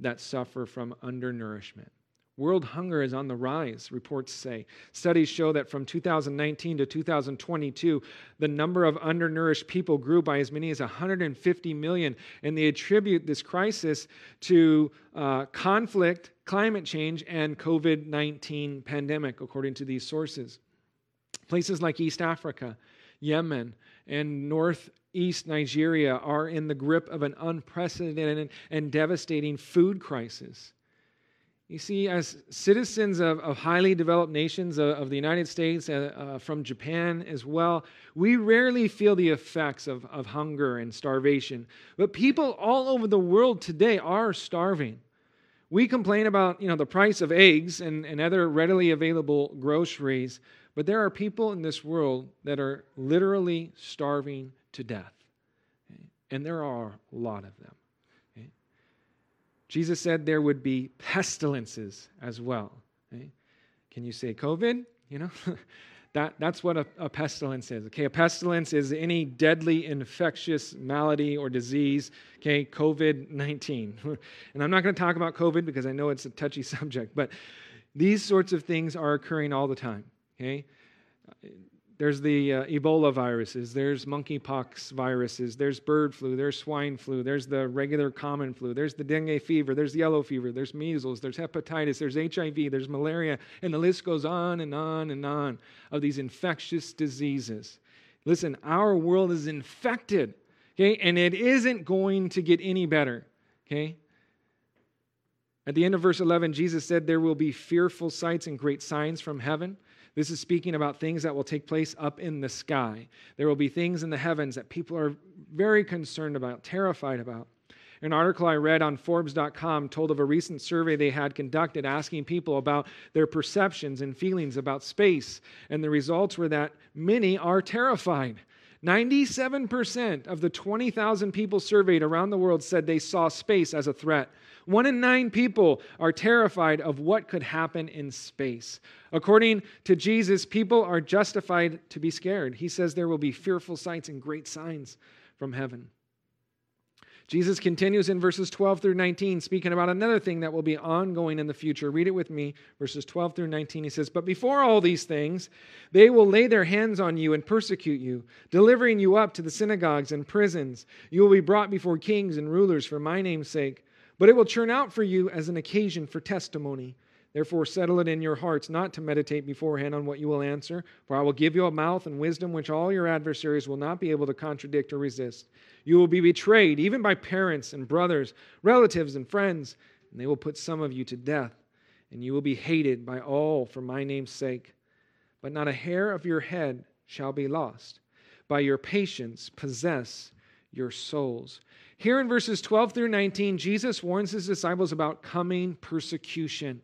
that suffer from undernourishment. World hunger is on the rise, reports say. Studies show that from 2019 to 2022, the number of undernourished people grew by as many as 150 million. And they attribute this crisis to uh, conflict, climate change, and COVID 19 pandemic, according to these sources. Places like East Africa, Yemen, and northeast Nigeria are in the grip of an unprecedented and devastating food crisis. You see, as citizens of, of highly developed nations of, of the United States, uh, uh, from Japan as well, we rarely feel the effects of, of hunger and starvation. But people all over the world today are starving. We complain about you know, the price of eggs and, and other readily available groceries, but there are people in this world that are literally starving to death. And there are a lot of them. Jesus said there would be pestilences as well. Can you say COVID? You know, that, that's what a, a, pestilence is. Okay, a pestilence is any deadly infectious malady or disease. Okay, COVID 19. and I'm not going to talk about COVID because I know it's a touchy subject, but these sorts of things are occurring all the time. Okay, there's the uh, Ebola viruses, there's monkeypox viruses, there's bird flu, there's swine flu, there's the regular common flu, there's the dengue fever, there's yellow fever, there's measles, there's hepatitis, there's HIV, there's malaria, and the list goes on and on and on of these infectious diseases. Listen, our world is infected, okay, and it isn't going to get any better, okay? At the end of verse 11, Jesus said, There will be fearful sights and great signs from heaven. This is speaking about things that will take place up in the sky. There will be things in the heavens that people are very concerned about, terrified about. An article I read on Forbes.com told of a recent survey they had conducted asking people about their perceptions and feelings about space. And the results were that many are terrified. 97% of the 20,000 people surveyed around the world said they saw space as a threat. One in nine people are terrified of what could happen in space. According to Jesus, people are justified to be scared. He says there will be fearful sights and great signs from heaven. Jesus continues in verses 12 through 19, speaking about another thing that will be ongoing in the future. Read it with me, verses 12 through 19. He says, But before all these things, they will lay their hands on you and persecute you, delivering you up to the synagogues and prisons. You will be brought before kings and rulers for my name's sake. But it will turn out for you as an occasion for testimony. Therefore, settle it in your hearts not to meditate beforehand on what you will answer, for I will give you a mouth and wisdom which all your adversaries will not be able to contradict or resist. You will be betrayed, even by parents and brothers, relatives and friends, and they will put some of you to death, and you will be hated by all for my name's sake. But not a hair of your head shall be lost. By your patience, possess your souls. Here in verses 12 through 19, Jesus warns his disciples about coming persecution.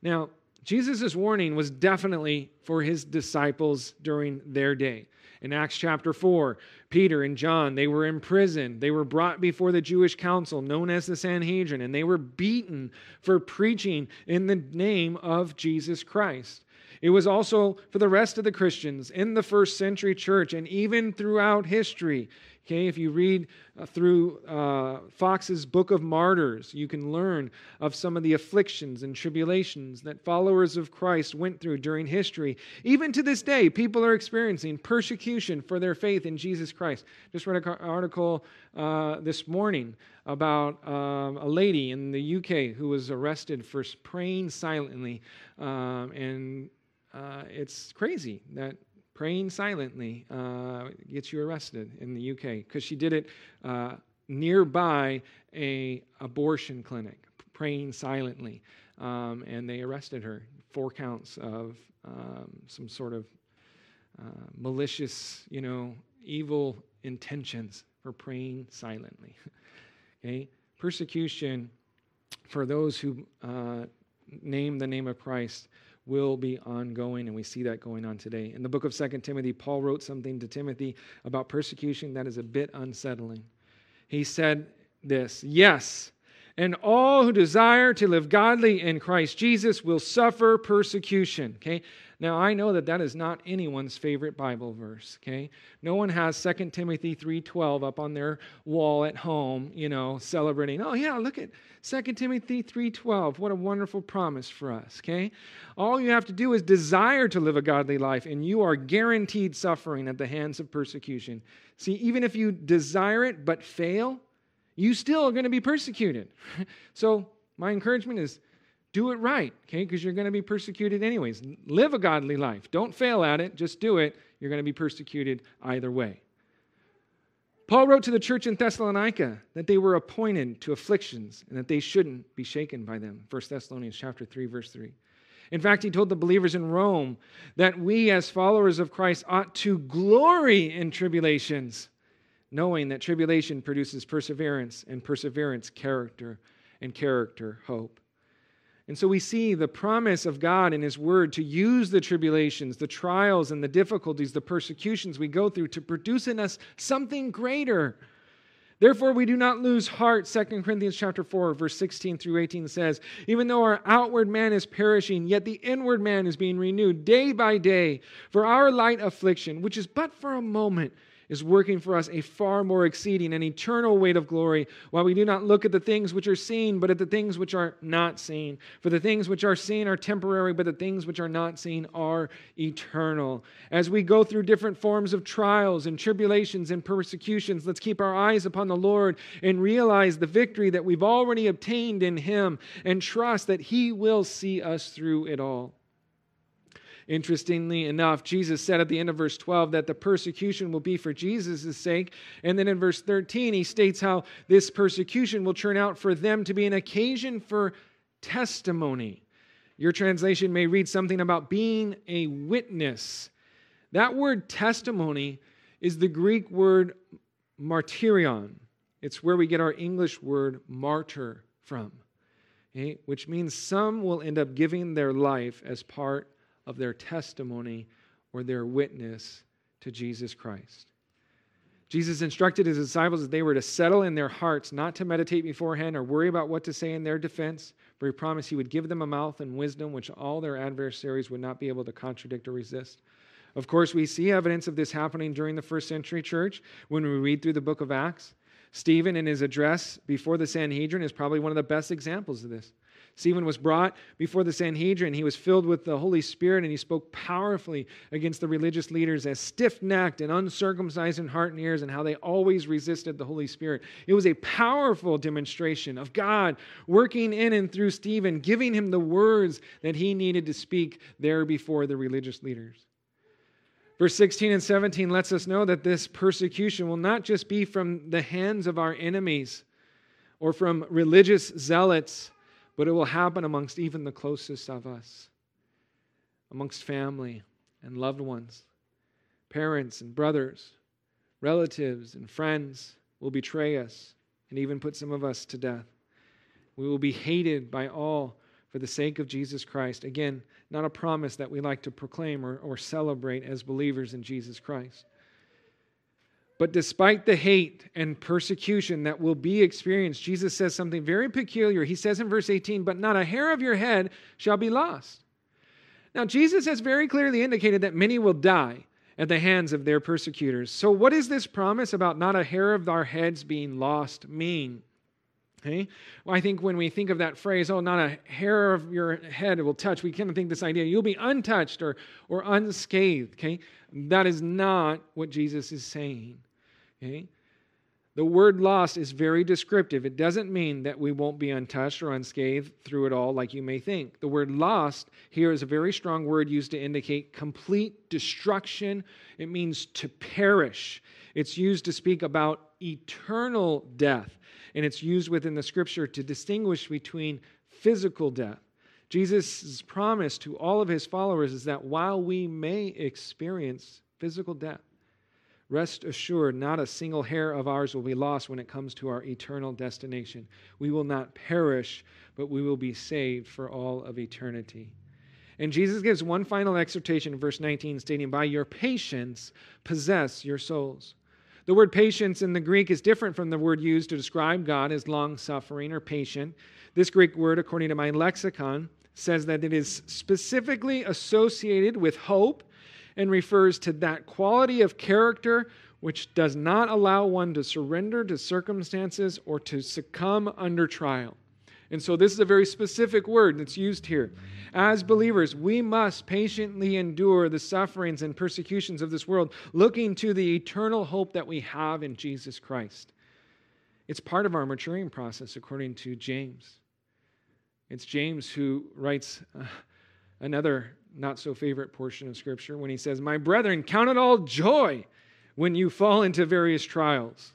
Now, Jesus' warning was definitely for his disciples during their day. In Acts chapter 4, Peter and John, they were in prison. They were brought before the Jewish council, known as the Sanhedrin, and they were beaten for preaching in the name of Jesus Christ. It was also for the rest of the Christians in the first century church and even throughout history. Okay, if you read uh, through uh, Foxe's Book of Martyrs, you can learn of some of the afflictions and tribulations that followers of Christ went through during history. Even to this day, people are experiencing persecution for their faith in Jesus Christ. Just read an article uh, this morning about um, a lady in the UK who was arrested for praying silently. Um, and uh, it's crazy that praying silently uh, gets you arrested in the UK because she did it uh, nearby a abortion clinic, praying silently, um, and they arrested her. Four counts of um, some sort of uh, malicious, you know, evil intentions for praying silently. okay, persecution for those who uh, name the name of Christ will be ongoing, and we see that going on today. In the book of Second Timothy, Paul wrote something to Timothy about persecution that is a bit unsettling. He said this Yes, and all who desire to live godly in Christ Jesus will suffer persecution. Okay? Now, I know that that is not anyone's favorite Bible verse, okay? No one has 2 Timothy 3:12 up on their wall at home, you know, celebrating. Oh yeah, look at 2 Timothy 3:12. What a wonderful promise for us, okay? All you have to do is desire to live a godly life and you are guaranteed suffering at the hands of persecution. See, even if you desire it but fail, you still are going to be persecuted. so, my encouragement is do it right, okay? Because you're going to be persecuted anyways. Live a godly life. Don't fail at it, just do it. You're going to be persecuted either way. Paul wrote to the church in Thessalonica that they were appointed to afflictions and that they shouldn't be shaken by them. 1 Thessalonians chapter 3 verse 3. In fact, he told the believers in Rome that we as followers of Christ ought to glory in tribulations, knowing that tribulation produces perseverance and perseverance character and character hope. And so we see the promise of God in His Word to use the tribulations, the trials, and the difficulties, the persecutions we go through to produce in us something greater. Therefore, we do not lose heart. 2 Corinthians chapter 4, verse 16 through 18 says, Even though our outward man is perishing, yet the inward man is being renewed day by day. For our light affliction, which is but for a moment, is working for us a far more exceeding and eternal weight of glory, while we do not look at the things which are seen, but at the things which are not seen. For the things which are seen are temporary, but the things which are not seen are eternal. As we go through different forms of trials and tribulations and persecutions, let's keep our eyes upon the Lord and realize the victory that we've already obtained in Him and trust that He will see us through it all. Interestingly enough, Jesus said at the end of verse 12 that the persecution will be for Jesus' sake. And then in verse 13, he states how this persecution will turn out for them to be an occasion for testimony. Your translation may read something about being a witness. That word testimony is the Greek word martyrion. It's where we get our English word martyr from, okay? which means some will end up giving their life as part of their testimony or their witness to Jesus Christ. Jesus instructed his disciples that they were to settle in their hearts, not to meditate beforehand or worry about what to say in their defense, for he promised he would give them a mouth and wisdom which all their adversaries would not be able to contradict or resist. Of course, we see evidence of this happening during the first century church when we read through the book of Acts. Stephen, in his address before the Sanhedrin, is probably one of the best examples of this. Stephen was brought before the Sanhedrin. He was filled with the Holy Spirit and he spoke powerfully against the religious leaders as stiff necked and uncircumcised in heart and ears and how they always resisted the Holy Spirit. It was a powerful demonstration of God working in and through Stephen, giving him the words that he needed to speak there before the religious leaders. Verse 16 and 17 lets us know that this persecution will not just be from the hands of our enemies or from religious zealots but it will happen amongst even the closest of us, amongst family and loved ones. Parents and brothers, relatives and friends will betray us and even put some of us to death. We will be hated by all for the sake of Jesus Christ. Again, not a promise that we like to proclaim or, or celebrate as believers in Jesus Christ. But despite the hate and persecution that will be experienced, Jesus says something very peculiar. He says in verse 18, But not a hair of your head shall be lost. Now, Jesus has very clearly indicated that many will die at the hands of their persecutors. So, what does this promise about not a hair of our heads being lost mean? Okay? Well, I think when we think of that phrase, oh, not a hair of your head will touch, we kind of think this idea, you'll be untouched or, or unscathed. Okay? That is not what Jesus is saying. Okay? The word lost is very descriptive. It doesn't mean that we won't be untouched or unscathed through it all like you may think. The word lost here is a very strong word used to indicate complete destruction. It means to perish. It's used to speak about eternal death. And it's used within the scripture to distinguish between physical death. Jesus' promise to all of his followers is that while we may experience physical death, Rest assured, not a single hair of ours will be lost when it comes to our eternal destination. We will not perish, but we will be saved for all of eternity. And Jesus gives one final exhortation in verse 19, stating, By your patience, possess your souls. The word patience in the Greek is different from the word used to describe God as long suffering or patient. This Greek word, according to my lexicon, says that it is specifically associated with hope and refers to that quality of character which does not allow one to surrender to circumstances or to succumb under trial. And so, this is a very specific word that's used here. As believers, we must patiently endure the sufferings and persecutions of this world, looking to the eternal hope that we have in Jesus Christ. It's part of our maturing process, according to James. It's James who writes uh, another not so favorite portion of Scripture when he says, My brethren, count it all joy when you fall into various trials,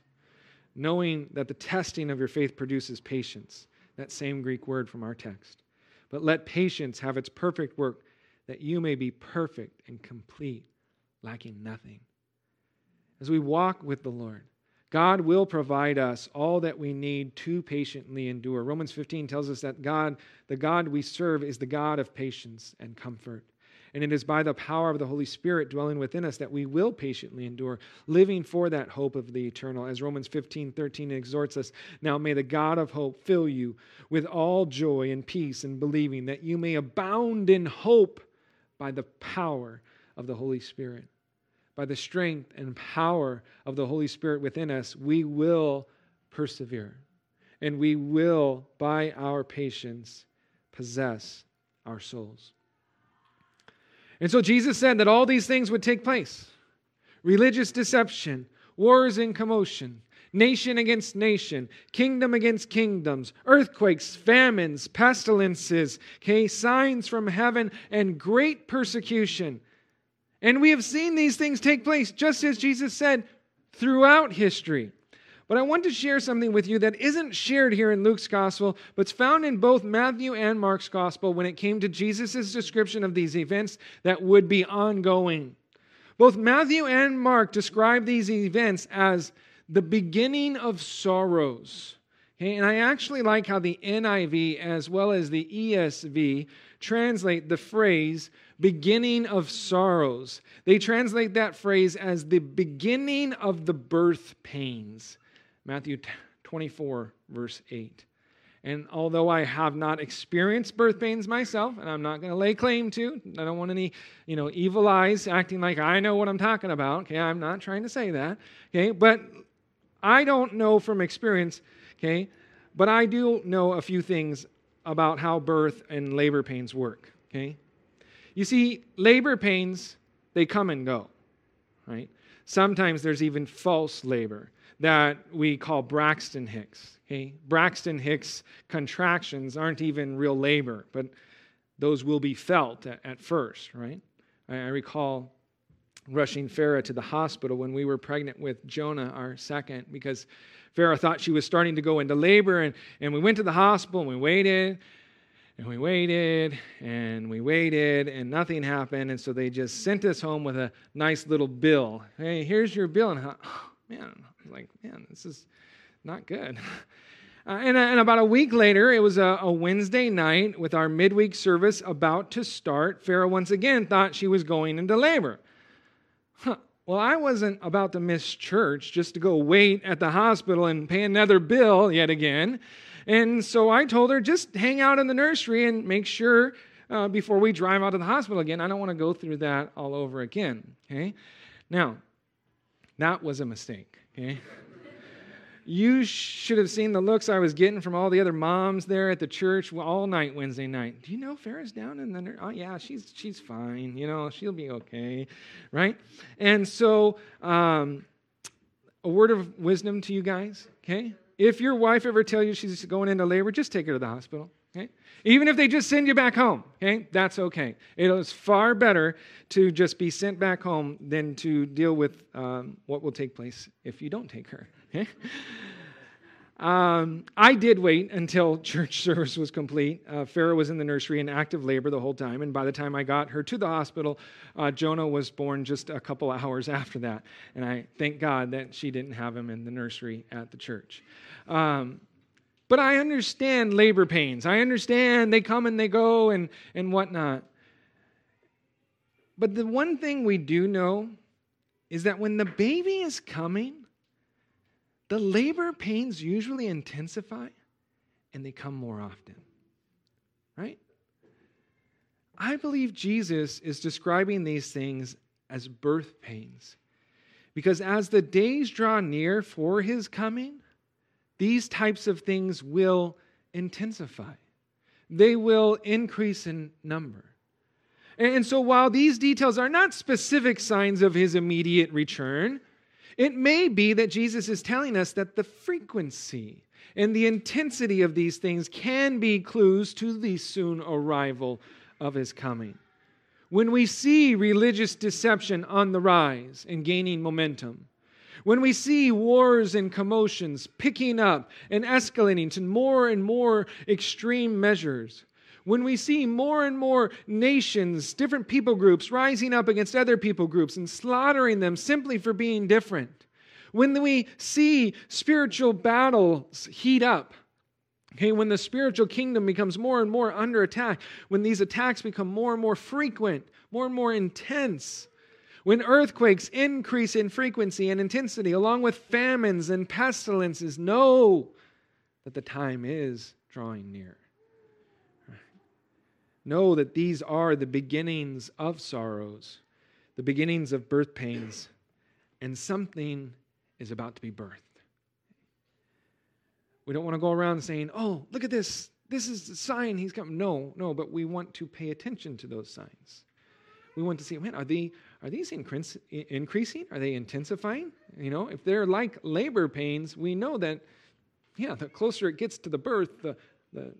knowing that the testing of your faith produces patience. That same Greek word from our text. But let patience have its perfect work, that you may be perfect and complete, lacking nothing. As we walk with the Lord, God will provide us all that we need to patiently endure. Romans 15 tells us that God, the God we serve, is the God of patience and comfort. And it is by the power of the Holy Spirit dwelling within us that we will patiently endure, living for that hope of the eternal. As Romans 15 13 exhorts us, now may the God of hope fill you with all joy and peace in believing, that you may abound in hope by the power of the Holy Spirit. By the strength and power of the Holy Spirit within us, we will persevere. And we will, by our patience, possess our souls. And so Jesus said that all these things would take place religious deception, wars and commotion, nation against nation, kingdom against kingdoms, earthquakes, famines, pestilences, okay, signs from heaven, and great persecution. And we have seen these things take place, just as Jesus said, throughout history. But I want to share something with you that isn't shared here in Luke's gospel, but's found in both Matthew and Mark's gospel when it came to Jesus' description of these events that would be ongoing. Both Matthew and Mark describe these events as the beginning of sorrows. Okay, and I actually like how the NIV as well as the ESV translate the phrase beginning of sorrows. They translate that phrase as the beginning of the birth pains. Matthew 24, verse 8. And although I have not experienced birth pains myself, and I'm not going to lay claim to, I don't want any, you know, evil eyes acting like I know what I'm talking about. Okay, I'm not trying to say that. Okay, but I don't know from experience. Okay, but I do know a few things about how birth and labor pains work. Okay, you see, labor pains they come and go, right? Sometimes there's even false labor that we call Braxton Hicks. Okay? Braxton Hicks contractions aren't even real labor, but those will be felt at, at first, right? I, I recall rushing Farah to the hospital when we were pregnant with Jonah, our second, because Farah thought she was starting to go into labor, and, and we went to the hospital and we waited. And we waited and we waited and nothing happened. And so they just sent us home with a nice little bill. Hey, here's your bill. And I oh, man, like, man, this is not good. Uh, and, uh, and, about a week later, it was a, a, Wednesday night with our midweek service about to start. Farah once again thought she was going into labor. Huh. Well, I wasn't about to miss church just to go wait at the hospital and pay another bill yet again. And so I told her, just hang out in the nursery and make sure uh, before we drive out to the hospital again. I don't want to go through that all over again. Okay? Now, that was a mistake. Okay? You should have seen the looks I was getting from all the other moms there at the church all night Wednesday night. Do you know Farah's down in the Oh yeah, she's she's fine. You know she'll be okay, right? And so, um, a word of wisdom to you guys. Okay, if your wife ever tells you she's going into labor, just take her to the hospital. Okay? Even if they just send you back home, okay? That's okay. It is far better to just be sent back home than to deal with um, what will take place if you don't take her. Okay? Um, I did wait until church service was complete. Uh, was in the nursery in active labor the whole time, and by the time I got her to the hospital, uh, Jonah was born just a couple hours after that. And I thank God that she didn't have him in the nursery at the church. Um, but I understand labor pains. I understand they come and they go and, and whatnot. But the one thing we do know is that when the baby is coming, the labor pains usually intensify and they come more often. Right? I believe Jesus is describing these things as birth pains. Because as the days draw near for his coming, these types of things will intensify, they will increase in number. And so, while these details are not specific signs of his immediate return, it may be that Jesus is telling us that the frequency and the intensity of these things can be clues to the soon arrival of his coming. When we see religious deception on the rise and gaining momentum, when we see wars and commotions picking up and escalating to more and more extreme measures, when we see more and more nations, different people groups rising up against other people groups and slaughtering them simply for being different, when we see spiritual battles heat up, Okay, when the spiritual kingdom becomes more and more under attack, when these attacks become more and more frequent, more and more intense, when earthquakes increase in frequency and intensity, along with famines and pestilences, know that the time is drawing near. Know that these are the beginnings of sorrows, the beginnings of birth pains, and something is about to be birthed. We don't want to go around saying, oh, look at this. This is the sign he's coming. No, no, but we want to pay attention to those signs. We want to see, man, are, they, are these increasing? Are they intensifying? You know, if they're like labor pains, we know that, yeah, the closer it gets to the birth, the, the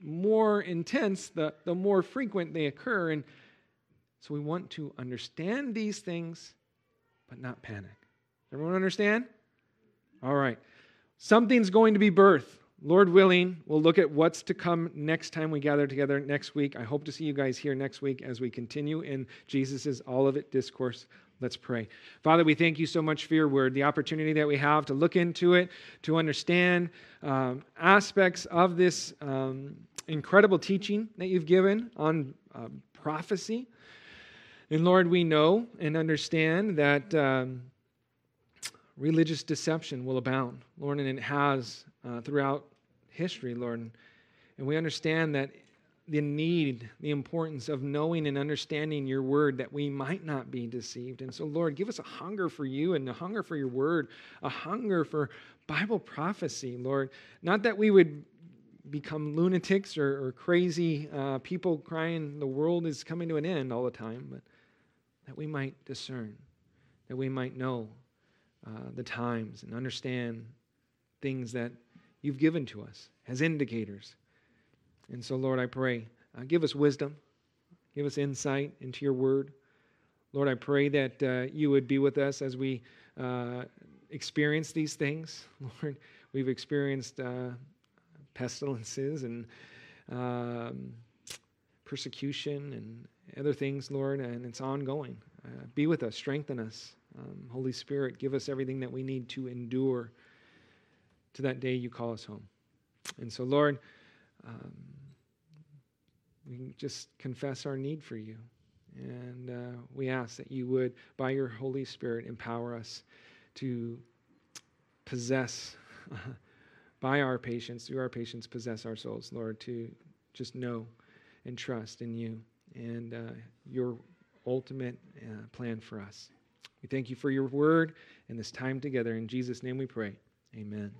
more intense, the, the more frequent they occur. And so we want to understand these things, but not panic. Everyone understand? All right. Something's going to be birth. Lord willing, we'll look at what's to come next time we gather together next week. I hope to see you guys here next week as we continue in Jesus' Olivet discourse. Let's pray. Father, we thank you so much for your word, the opportunity that we have to look into it, to understand um, aspects of this um, incredible teaching that you've given on uh, prophecy. And Lord, we know and understand that. Um, religious deception will abound, Lord, and it has uh, throughout history, Lord. And we understand that the need, the importance of knowing and understanding your word that we might not be deceived. And so, Lord, give us a hunger for you and a hunger for your word, a hunger for Bible prophecy, Lord. Not that we would become lunatics or, or crazy uh, people crying the world is coming to an end all the time, but that we might discern, that we might know uh, the times and understand things that you've given to us as indicators. And so, Lord, I pray, uh, give us wisdom, give us insight into your word. Lord, I pray that uh, you would be with us as we uh, experience these things. Lord, we've experienced uh, pestilences and um, persecution and other things, Lord, and it's ongoing. Uh, be with us, strengthen us. Um, Holy Spirit, give us everything that we need to endure to that day you call us home. And so, Lord, um, we just confess our need for you. And uh, we ask that you would, by your Holy Spirit, empower us to possess, by our patience, through our patience, possess our souls, Lord, to just know and trust in you and uh, your ultimate uh, plan for us. We thank you for your word and this time together. In Jesus' name we pray. Amen.